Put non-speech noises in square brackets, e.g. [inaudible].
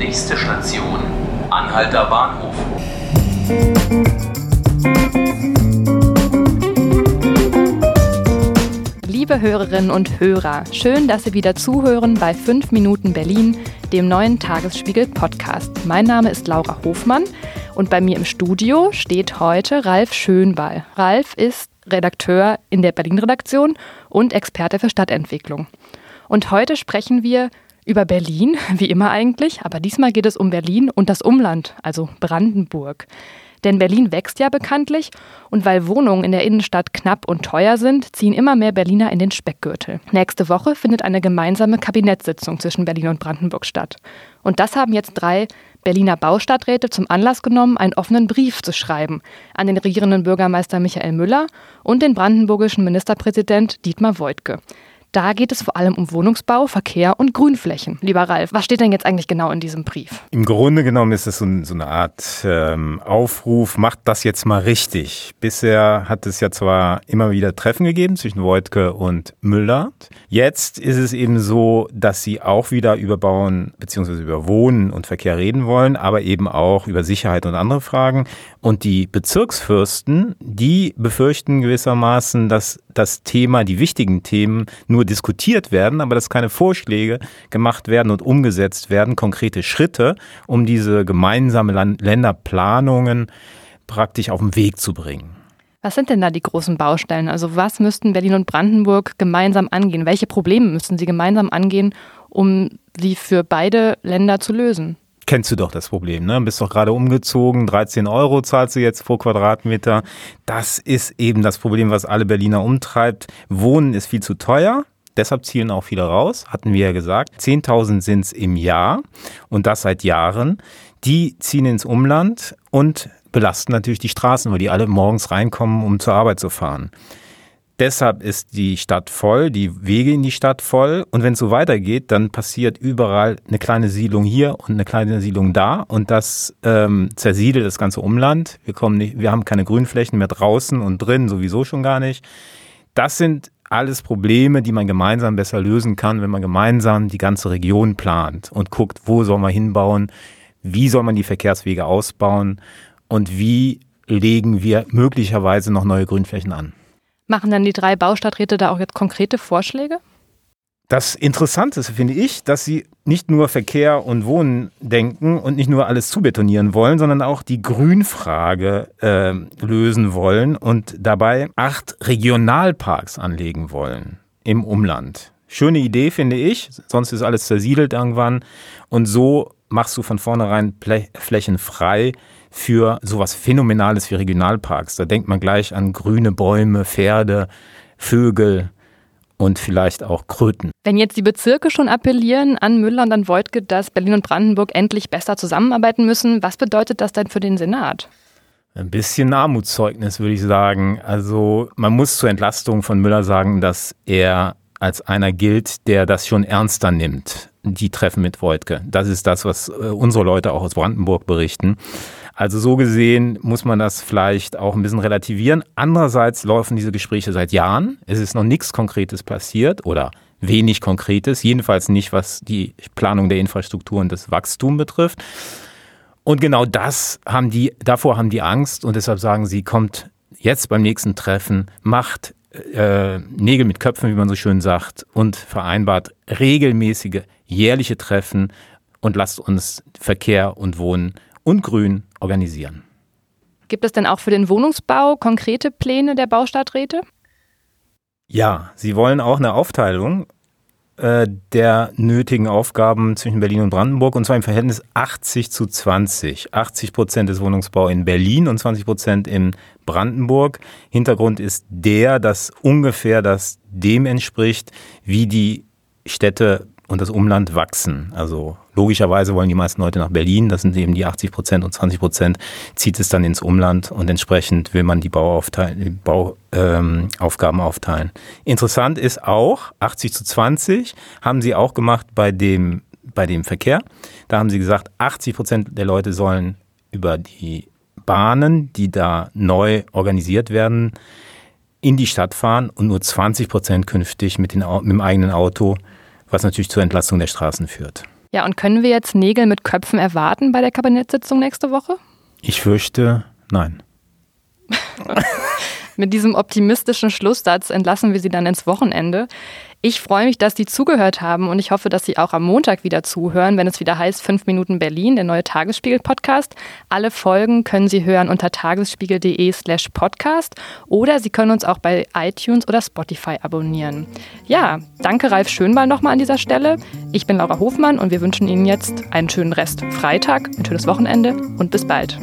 Nächste Station, Anhalter Bahnhof. Liebe Hörerinnen und Hörer, schön, dass Sie wieder zuhören bei 5 Minuten Berlin, dem neuen Tagesspiegel Podcast. Mein Name ist Laura Hofmann und bei mir im Studio steht heute Ralf Schönball. Ralf ist Redakteur in der Berlin-Redaktion und Experte für Stadtentwicklung. Und heute sprechen wir über Berlin, [laughs] wie immer eigentlich, aber diesmal geht es um Berlin und das Umland, also Brandenburg. Denn Berlin wächst ja bekanntlich und weil Wohnungen in der Innenstadt knapp und teuer sind, ziehen immer mehr Berliner in den Speckgürtel. Nächste Woche findet eine gemeinsame Kabinettssitzung zwischen Berlin und Brandenburg statt. Und das haben jetzt drei Berliner Baustadträte zum Anlass genommen, einen offenen Brief zu schreiben an den regierenden Bürgermeister Michael Müller und den brandenburgischen Ministerpräsident Dietmar Woidke. Da geht es vor allem um Wohnungsbau, Verkehr und Grünflächen. Lieber Ralf, was steht denn jetzt eigentlich genau in diesem Brief? Im Grunde genommen ist es so, so eine Art ähm, Aufruf, macht das jetzt mal richtig. Bisher hat es ja zwar immer wieder Treffen gegeben zwischen Wojtke und Müller. Jetzt ist es eben so, dass sie auch wieder über Bauen bzw. über Wohnen und Verkehr reden wollen, aber eben auch über Sicherheit und andere Fragen. Und die Bezirksfürsten, die befürchten gewissermaßen, dass das Thema, die wichtigen Themen nur diskutiert werden, aber dass keine Vorschläge gemacht werden und umgesetzt werden, konkrete Schritte, um diese gemeinsame Länderplanungen praktisch auf den Weg zu bringen. Was sind denn da die großen Baustellen? Also was müssten Berlin und Brandenburg gemeinsam angehen? Welche Probleme müssten sie gemeinsam angehen, um sie für beide Länder zu lösen? kennst du doch das Problem, ne? Bist doch gerade umgezogen, 13 Euro zahlst du jetzt pro Quadratmeter. Das ist eben das Problem, was alle Berliner umtreibt. Wohnen ist viel zu teuer. Deshalb zielen auch viele raus, hatten wir ja gesagt. 10.000 sind es im Jahr und das seit Jahren. Die ziehen ins Umland und belasten natürlich die Straßen, weil die alle morgens reinkommen, um zur Arbeit zu fahren. Deshalb ist die Stadt voll, die Wege in die Stadt voll. Und wenn es so weitergeht, dann passiert überall eine kleine Siedlung hier und eine kleine Siedlung da. Und das ähm, zersiedelt das ganze Umland. Wir, kommen nicht, wir haben keine Grünflächen mehr draußen und drin, sowieso schon gar nicht. Das sind alles Probleme, die man gemeinsam besser lösen kann, wenn man gemeinsam die ganze Region plant und guckt, wo soll man hinbauen, wie soll man die Verkehrswege ausbauen und wie legen wir möglicherweise noch neue Grünflächen an. Machen dann die drei Baustadträte da auch jetzt konkrete Vorschläge? Das Interessante finde ich, dass sie nicht nur Verkehr und Wohnen denken und nicht nur alles zubetonieren wollen, sondern auch die Grünfrage äh, lösen wollen und dabei acht Regionalparks anlegen wollen im Umland. Schöne Idee, finde ich, sonst ist alles zersiedelt irgendwann und so machst du von vornherein Flächen frei für sowas Phänomenales wie Regionalparks. Da denkt man gleich an grüne Bäume, Pferde, Vögel und vielleicht auch Kröten. Wenn jetzt die Bezirke schon appellieren an Müller und an Voigtke, dass Berlin und Brandenburg endlich besser zusammenarbeiten müssen, was bedeutet das denn für den Senat? Ein bisschen Armutszeugnis, würde ich sagen. Also man muss zur Entlastung von Müller sagen, dass er als einer gilt, der das schon ernster nimmt, die Treffen mit Voigtke. Das ist das, was äh, unsere Leute auch aus Brandenburg berichten. Also so gesehen muss man das vielleicht auch ein bisschen relativieren. Andererseits laufen diese Gespräche seit Jahren. Es ist noch nichts Konkretes passiert oder wenig Konkretes, jedenfalls nicht, was die Planung der Infrastruktur und das Wachstum betrifft. Und genau das haben die, davor haben die Angst und deshalb sagen sie, kommt jetzt beim nächsten Treffen, macht äh, Nägel mit Köpfen, wie man so schön sagt, und vereinbart regelmäßige jährliche Treffen und lasst uns Verkehr und Wohnen und Grün organisieren. Gibt es denn auch für den Wohnungsbau konkrete Pläne der Baustadträte? Ja, sie wollen auch eine Aufteilung äh, der nötigen Aufgaben zwischen Berlin und Brandenburg und zwar im Verhältnis 80 zu 20. 80 Prozent des Wohnungsbaus in Berlin und 20 Prozent in Brandenburg. Hintergrund ist der, dass ungefähr das dem entspricht, wie die Städte und das Umland wachsen. Also logischerweise wollen die meisten Leute nach Berlin, das sind eben die 80 Prozent und 20 Prozent zieht es dann ins Umland und entsprechend will man die Bauaufgaben ähm, aufteilen. Interessant ist auch, 80 zu 20 haben sie auch gemacht bei dem, bei dem Verkehr. Da haben sie gesagt, 80 Prozent der Leute sollen über die Bahnen, die da neu organisiert werden, in die Stadt fahren und nur 20 Prozent künftig mit, den, mit dem eigenen Auto was natürlich zur Entlastung der Straßen führt. Ja, und können wir jetzt Nägel mit Köpfen erwarten bei der Kabinettssitzung nächste Woche? Ich fürchte, nein. [laughs] Mit diesem optimistischen Schlusssatz entlassen wir Sie dann ins Wochenende. Ich freue mich, dass Sie zugehört haben und ich hoffe, dass Sie auch am Montag wieder zuhören, wenn es wieder heißt 5 Minuten Berlin, der neue Tagesspiegel-Podcast. Alle Folgen können Sie hören unter tagesspiegel.de slash podcast oder Sie können uns auch bei iTunes oder Spotify abonnieren. Ja, danke Ralf Schönball nochmal an dieser Stelle. Ich bin Laura Hofmann und wir wünschen Ihnen jetzt einen schönen Rest Freitag, ein schönes Wochenende und bis bald.